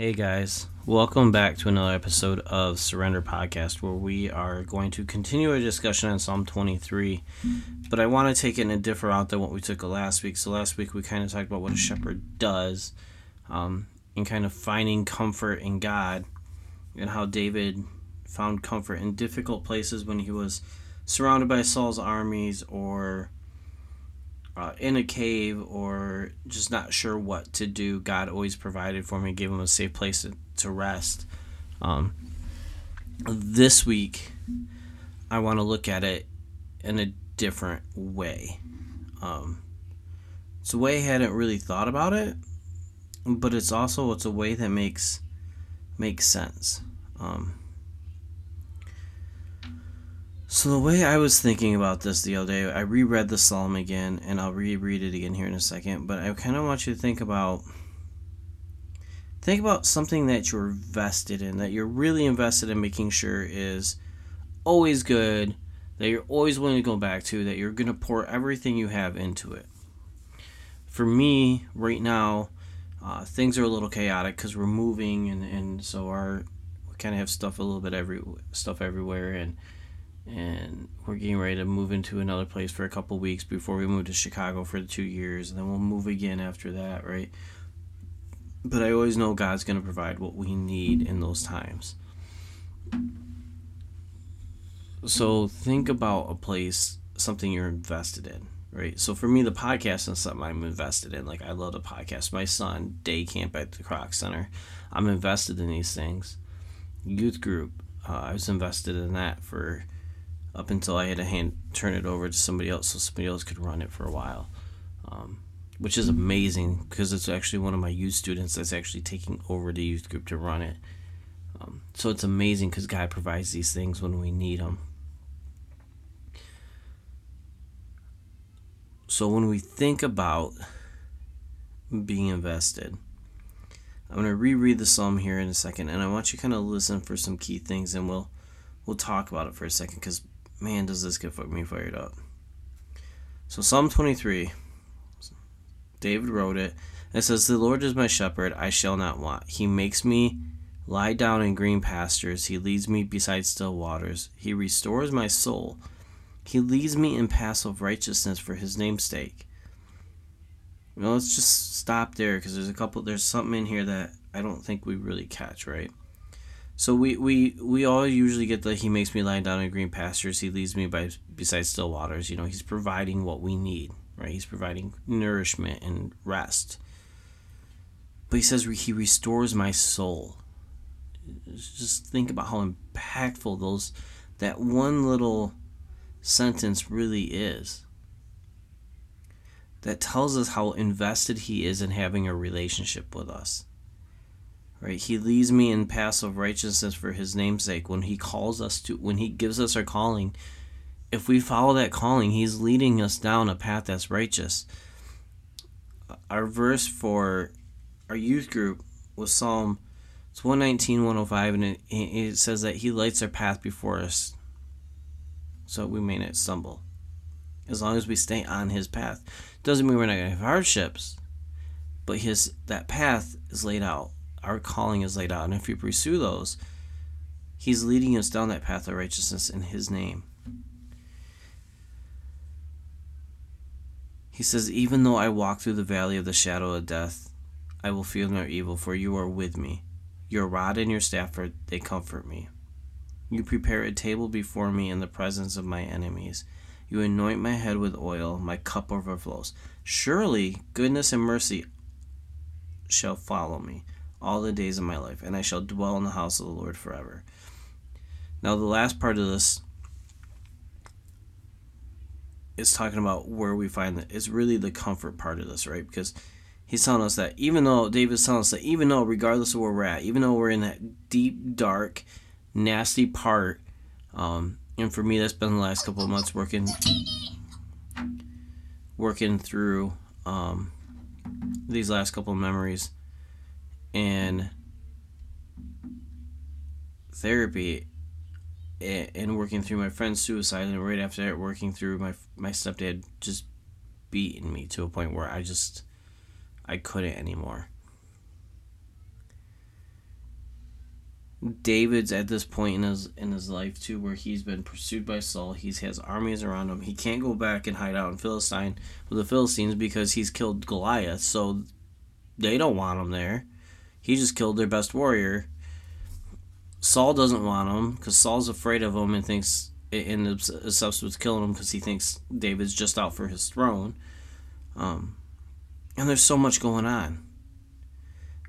Hey guys, welcome back to another episode of Surrender Podcast where we are going to continue our discussion on Psalm 23. But I want to take it in a different route than what we took last week. So last week we kind of talked about what a shepherd does um, and kind of finding comfort in God and how David found comfort in difficult places when he was surrounded by Saul's armies or uh, in a cave or just not sure what to do, God always provided for me, gave him a safe place to, to rest. Um, this week, I want to look at it in a different way. Um, it's a way I hadn't really thought about it, but it's also it's a way that makes makes sense. Um, so the way I was thinking about this the other day, I reread the psalm again, and I'll reread it again here in a second. But I kind of want you to think about think about something that you're vested in, that you're really invested in making sure is always good, that you're always willing to go back to, that you're going to pour everything you have into it. For me, right now, uh, things are a little chaotic because we're moving, and, and so our we kind of have stuff a little bit every stuff everywhere, and and we're getting ready to move into another place for a couple weeks before we move to Chicago for the two years, and then we'll move again after that, right? But I always know God's going to provide what we need in those times. So think about a place, something you're invested in, right? So for me, the podcast is something I'm invested in. Like I love the podcast. My son, day camp at the Kroc Center, I'm invested in these things. Youth group, uh, I was invested in that for up until I had to hand turn it over to somebody else so somebody else could run it for a while. Um, which is amazing because it's actually one of my youth students that's actually taking over the youth group to run it. Um, so it's amazing because God provides these things when we need them. So when we think about being invested, I'm going to reread the psalm here in a second, and I want you to kind of listen for some key things, and we'll we'll talk about it for a second because man, does this get me fired up. So Psalm 23, David wrote it. It says, "The Lord is my shepherd; I shall not want. He makes me lie down in green pastures. He leads me beside still waters. He restores my soul. He leads me in paths of righteousness for His name's sake." Well, let's just stop there because there's a couple. There's something in here that I don't think we really catch, right? So we, we we all usually get the he makes me lie down in green pastures. He leads me by beside still waters. You know, he's providing what we need, right? He's providing nourishment and rest. But he says he restores my soul. Just think about how impactful those that one little sentence really is. That tells us how invested he is in having a relationship with us right? He leads me in paths of righteousness for his namesake when he calls us to when he gives us our calling if we follow that calling he's leading us down a path that's righteous. Our verse for our youth group was psalm it's 119 105 and it, it says that he lights our path before us so we may not stumble. As long as we stay on his path. Doesn't mean we're not going to have hardships but his that path is laid out our calling is laid out. And if we pursue those, He's leading us down that path of righteousness in His name. He says, Even though I walk through the valley of the shadow of death, I will fear no evil, for you are with me. Your rod and your staff, are, they comfort me. You prepare a table before me in the presence of my enemies. You anoint my head with oil, my cup overflows. Surely goodness and mercy shall follow me all the days of my life, and I shall dwell in the house of the Lord forever. Now, the last part of this is talking about where we find that it's really the comfort part of this, right? Because he's telling us that even though David's telling us that even though, regardless of where we're at, even though we're in that deep, dark, nasty part, um, and for me, that's been the last couple of months working, working through um, these last couple of memories and therapy and working through my friend's suicide and right after that working through my my stepdad just beating me to a point where I just I couldn't anymore. David's at this point in his in his life too, where he's been pursued by Saul. He has armies around him. He can't go back and hide out in Philistine with the Philistines because he's killed Goliath. So they don't want him there. He just killed their best warrior. Saul doesn't want him because Saul's afraid of him and thinks and obsessed with killing him because he thinks David's just out for his throne. Um, and there's so much going on,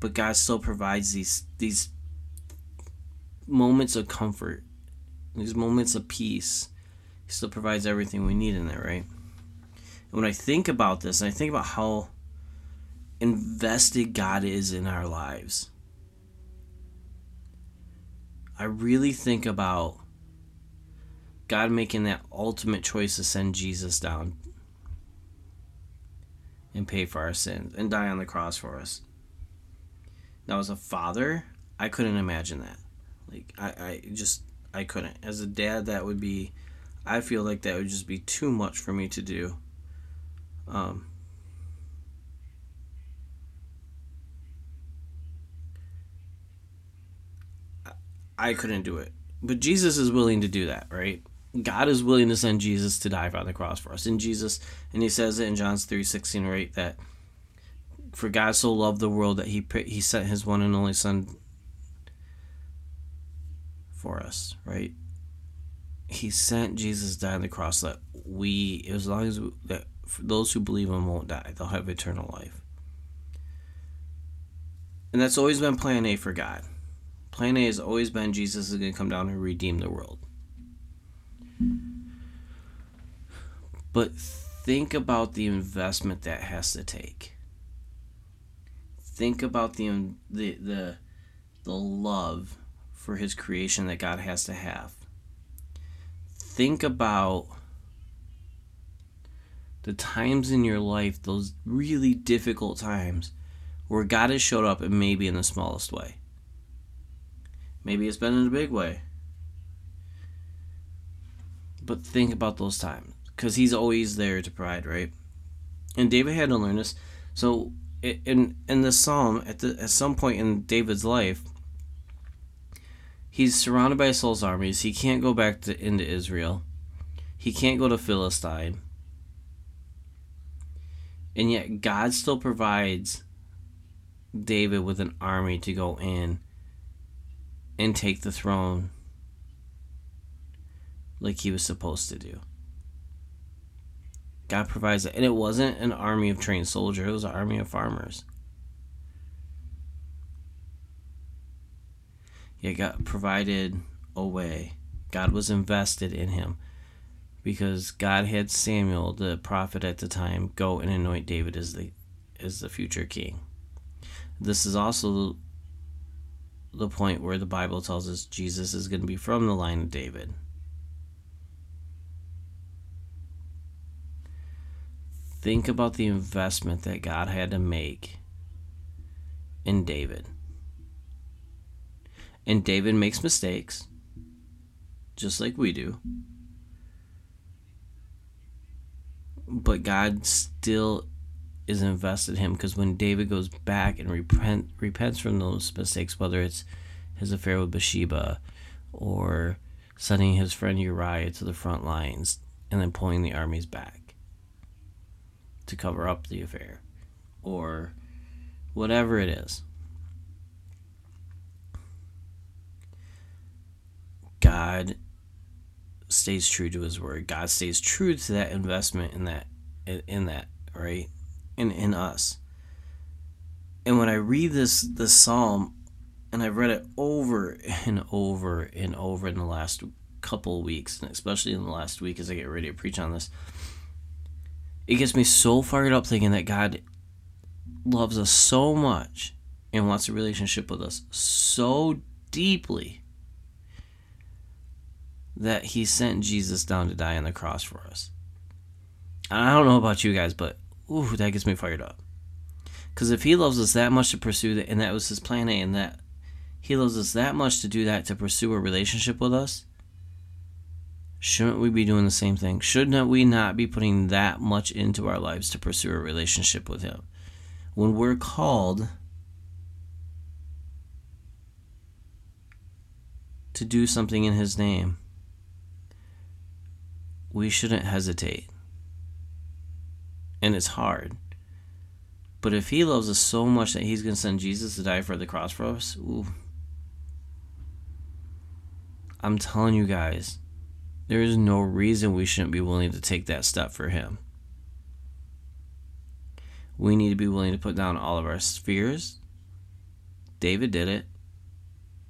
but God still provides these these moments of comfort, these moments of peace. He still provides everything we need in there, right? And when I think about this, and I think about how invested God is in our lives, I really think about God making that ultimate choice to send Jesus down and pay for our sins and die on the cross for us. Now, as a father, I couldn't imagine that. Like, I, I just, I couldn't. As a dad, that would be, I feel like that would just be too much for me to do. Um, I couldn't do it. But Jesus is willing to do that, right? God is willing to send Jesus to die on the cross for us. And Jesus, and he says it in John's 3 16, right? That for God so loved the world that he he sent his one and only Son for us, right? He sent Jesus die on the cross that we, as long as we, that those who believe him won't die, they'll have eternal life. And that's always been plan A for God. Plan A has always been Jesus is going to come down and redeem the world. But think about the investment that has to take. Think about the um, the the, the love for his creation that God has to have. Think about the times in your life, those really difficult times, where God has showed up and maybe in the smallest way. Maybe it's been in a big way. But think about those times because he's always there to provide, right? And David had to learn this. So in in the psalm, at the at some point in David's life, he's surrounded by Saul's armies. He can't go back to into Israel. He can't go to Philistine. And yet God still provides David with an army to go in and take the throne like he was supposed to do. God provides it. And it wasn't an army of trained soldiers, it was an army of farmers. Yeah, God provided a way. God was invested in him because God had Samuel, the prophet at the time, go and anoint David as the as the future king. This is also the point where the Bible tells us Jesus is going to be from the line of David. Think about the investment that God had to make in David. And David makes mistakes, just like we do. But God still is invested in him because when David goes back and repent, repents from those mistakes, whether it's his affair with Bathsheba or sending his friend Uriah to the front lines and then pulling the armies back to cover up the affair or whatever it is. God stays true to his word. God stays true to that investment in that in that, right? In in us. And when I read this this psalm and I've read it over and over and over in the last couple weeks, and especially in the last week as I get ready to preach on this, it gets me so fired up thinking that God loves us so much and wants a relationship with us so deeply that he sent Jesus down to die on the cross for us. I don't know about you guys, but ooh, that gets me fired up. Because if he loves us that much to pursue that, and that was his plan A, and that he loves us that much to do that to pursue a relationship with us, Shouldn't we be doing the same thing? Shouldn't we not be putting that much into our lives to pursue a relationship with Him? When we're called to do something in His name, we shouldn't hesitate. And it's hard. But if He loves us so much that He's going to send Jesus to die for the cross for us, ooh, I'm telling you guys, there is no reason we shouldn't be willing to take that step for Him. We need to be willing to put down all of our fears. David did it.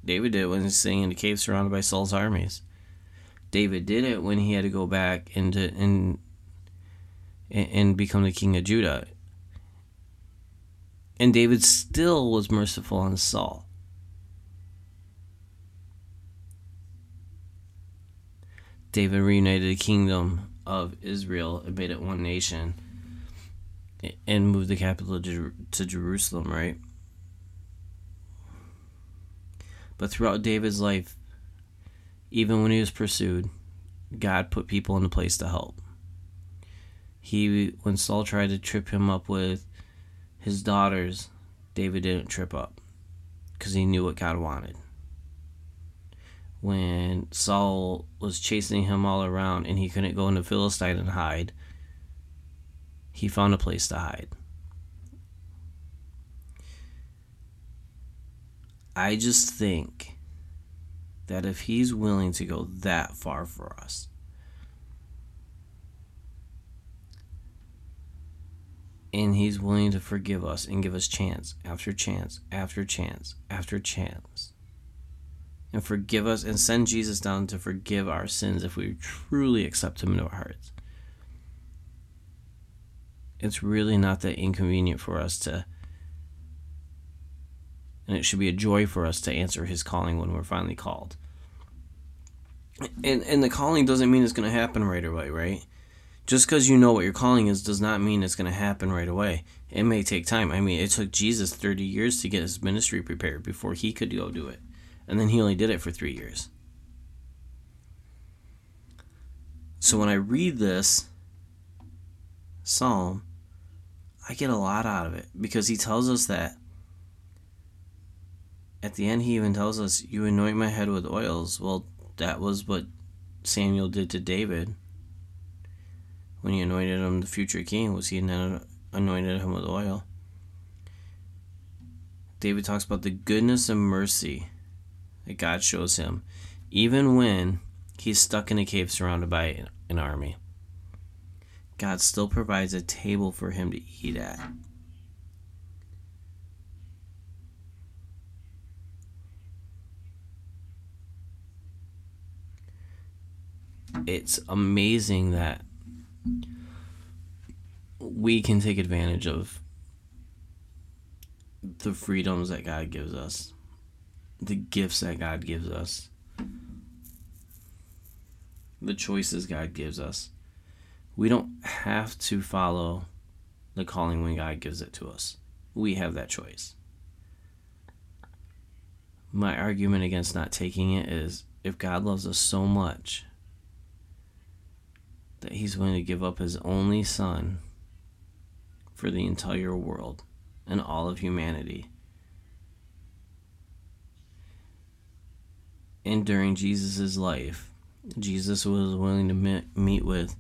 David did it when he was sitting in the cave surrounded by Saul's armies. David did it when he had to go back into and and become the king of Judah. And David still was merciful on Saul. David reunited the kingdom of Israel and made it one nation and moved the capital to Jerusalem, right? But throughout David's life, even when he was pursued, God put people in the place to help. He, when Saul tried to trip him up with his daughters, David didn't trip up because he knew what God wanted. When Saul was chasing him all around and he couldn't go into Philistine and hide, he found a place to hide. I just think that if he's willing to go that far for us, and he's willing to forgive us and give us chance after chance after chance after chance and forgive us and send Jesus down to forgive our sins if we truly accept him into our hearts. It's really not that inconvenient for us to and it should be a joy for us to answer his calling when we're finally called. And and the calling doesn't mean it's going to happen right away, right? Just because you know what your calling is does not mean it's going to happen right away. It may take time. I mean, it took Jesus 30 years to get his ministry prepared before he could go do it. And then he only did it for 3 years. So when I read this psalm, I get a lot out of it because he tells us that at the end, he even tells us, You anoint my head with oils. Well, that was what Samuel did to David when he anointed him the future king was he anointed him with oil? David talks about the goodness and mercy that god shows him even when he's stuck in a cave surrounded by an army. God still provides a table for him to eat at. It's amazing that we can take advantage of the freedoms that God gives us, the gifts that God gives us, the choices God gives us. We don't have to follow the calling when God gives it to us. We have that choice. My argument against not taking it is if God loves us so much, that he's willing to give up his only son for the entire world and all of humanity. And during Jesus' life, Jesus was willing to meet with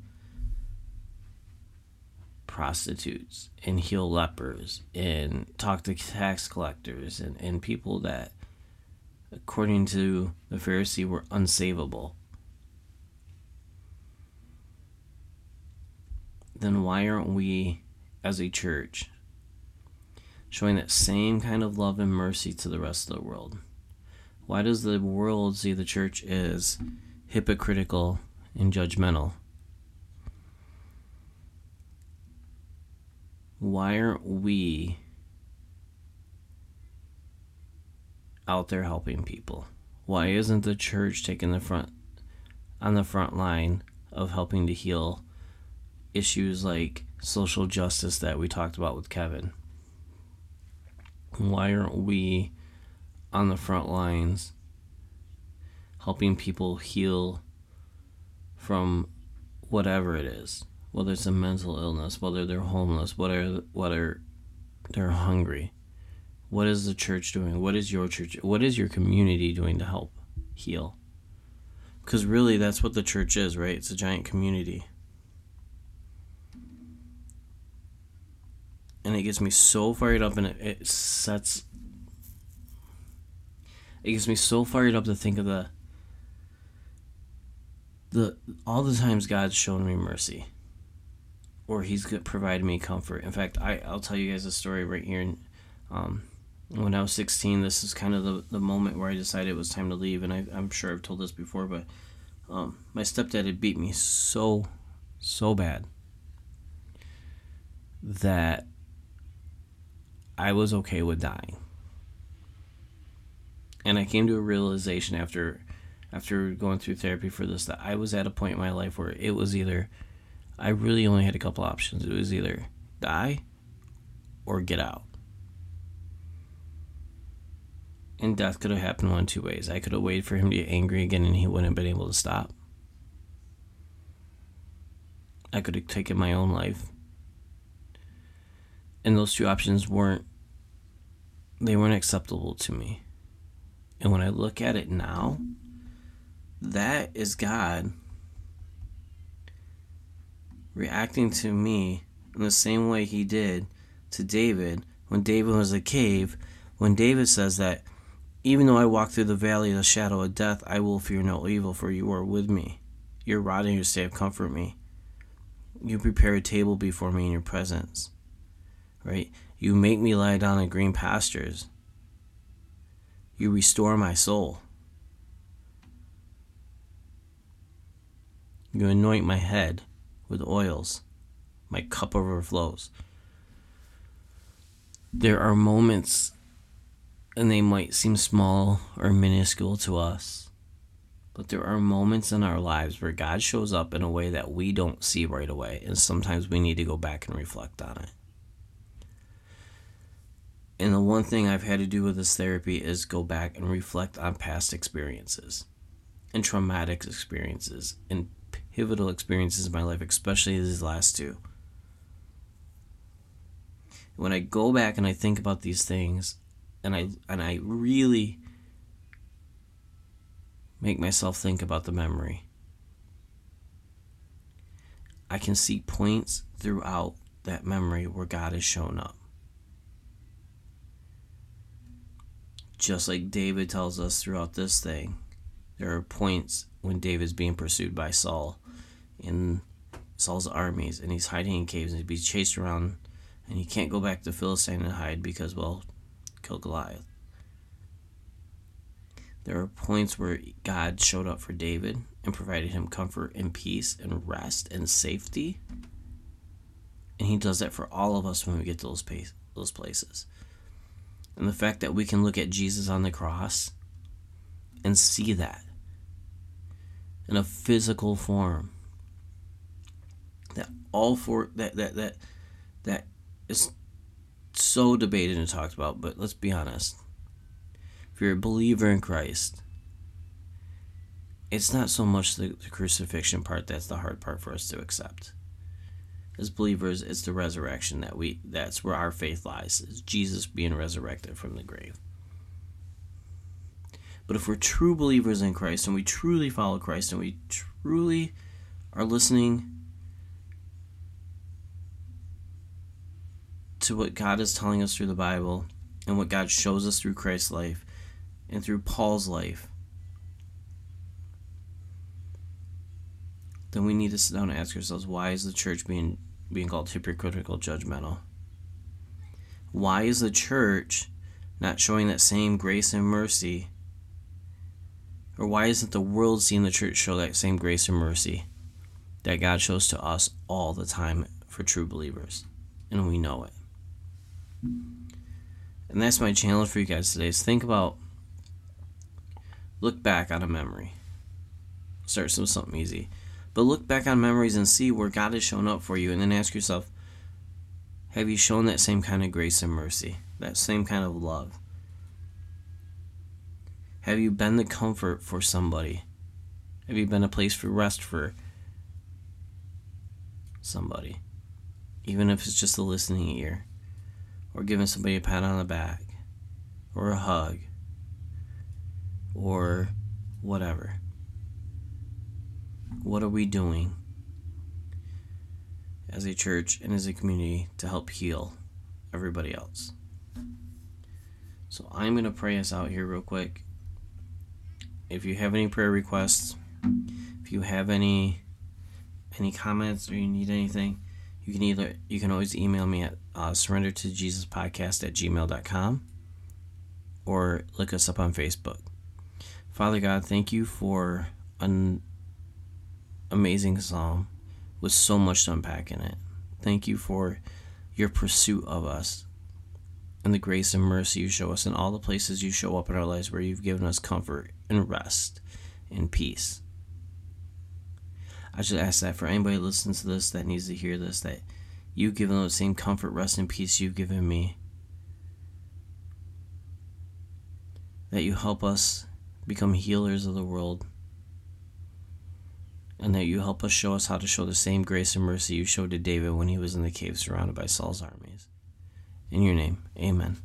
prostitutes and heal lepers and talk to tax collectors and, and people that, according to the Pharisee, were unsavable. Then why aren't we, as a church, showing that same kind of love and mercy to the rest of the world? Why does the world see the church as hypocritical and judgmental? Why aren't we out there helping people? Why isn't the church taking the front on the front line of helping to heal issues like social justice that we talked about with Kevin. Why aren't we on the front lines helping people heal from whatever it is? Whether it's a mental illness, whether they're homeless, whether whether they're hungry. What is the church doing? What is your church? What is your community doing to help? heal. Because really, that's what the church is, right? It's a giant community. And it gets me so fired up, and it, it sets. It gets me so fired up to think of the. The all the times God's shown me mercy, or He's provided me comfort. In fact, I I'll tell you guys a story right here. Um, when I was 16, this is kind of the, the moment where I decided it was time to leave. And I, I'm sure I've told this before, but um, my stepdad had beat me so, so bad that I was okay with dying. And I came to a realization after after going through therapy for this that I was at a point in my life where it was either I really only had a couple options. It was either die or get out. And death could have happened one two ways. I could have waited for him to get angry again and he wouldn't have been able to stop. I could have taken my own life. And those two options weren't they weren't acceptable to me. And when I look at it now, that is God reacting to me in the same way he did to David when David was in a cave. When David says that even though I walk through the valley of the shadow of death, I will fear no evil, for you are with me. Your rod and your staff comfort me. You prepare a table before me in your presence. Right? You make me lie down in green pastures. You restore my soul. You anoint my head with oils. My cup overflows. There are moments and they might seem small or minuscule to us. But there are moments in our lives where God shows up in a way that we don't see right away, and sometimes we need to go back and reflect on it. And the one thing I've had to do with this therapy is go back and reflect on past experiences and traumatic experiences and pivotal experiences in my life, especially these last two. When I go back and I think about these things, and I and I really make myself think about the memory. I can see points throughout that memory where God has shown up. Just like David tells us throughout this thing, there are points when David's being pursued by Saul in Saul's armies and he's hiding in caves and he's being chased around and he can't go back to Philistine and hide because, well, kill Goliath. There are points where God showed up for David and provided him comfort and peace and rest and safety. And he does that for all of us when we get to those, those places. And the fact that we can look at Jesus on the cross and see that in a physical form. That all for that that that that is so debated and talked about, but let's be honest. If you're a believer in Christ, it's not so much the, the crucifixion part that's the hard part for us to accept. As believers, it's the resurrection that we that's where our faith lies, is Jesus being resurrected from the grave. But if we're true believers in Christ and we truly follow Christ and we truly are listening to what God is telling us through the Bible and what God shows us through Christ's life and through Paul's life, then we need to sit down and ask ourselves why is the church being being called hypocritical judgmental? Why is the church not showing that same grace and mercy? Or why isn't the world seeing the church show that same grace and mercy that God shows to us all the time for true believers? And we know it. And that's my challenge for you guys today is think about look back on a memory. Start with something easy. But look back on memories and see where God has shown up for you and then ask yourself, have you shown that same kind of grace and mercy? That same kind of love? Have you been the comfort for somebody? Have you been a place for rest for somebody? Even if it's just a listening ear or giving somebody a pat on the back or a hug or whatever. What are we doing as a church and as a community to help heal everybody else? So I'm going to pray us out here real quick. If you have any prayer requests, if you have any any comments or you need anything, you can either you can always email me at uh, surrender to jesus podcast at gmail.com or look us up on facebook father god thank you for an amazing psalm with so much to unpack in it thank you for your pursuit of us and the grace and mercy you show us in all the places you show up in our lives where you've given us comfort and rest and peace I just ask that for anybody listens to this that needs to hear this, that you give them the same comfort, rest, and peace you've given me. That you help us become healers of the world. And that you help us show us how to show the same grace and mercy you showed to David when he was in the cave surrounded by Saul's armies. In your name, amen.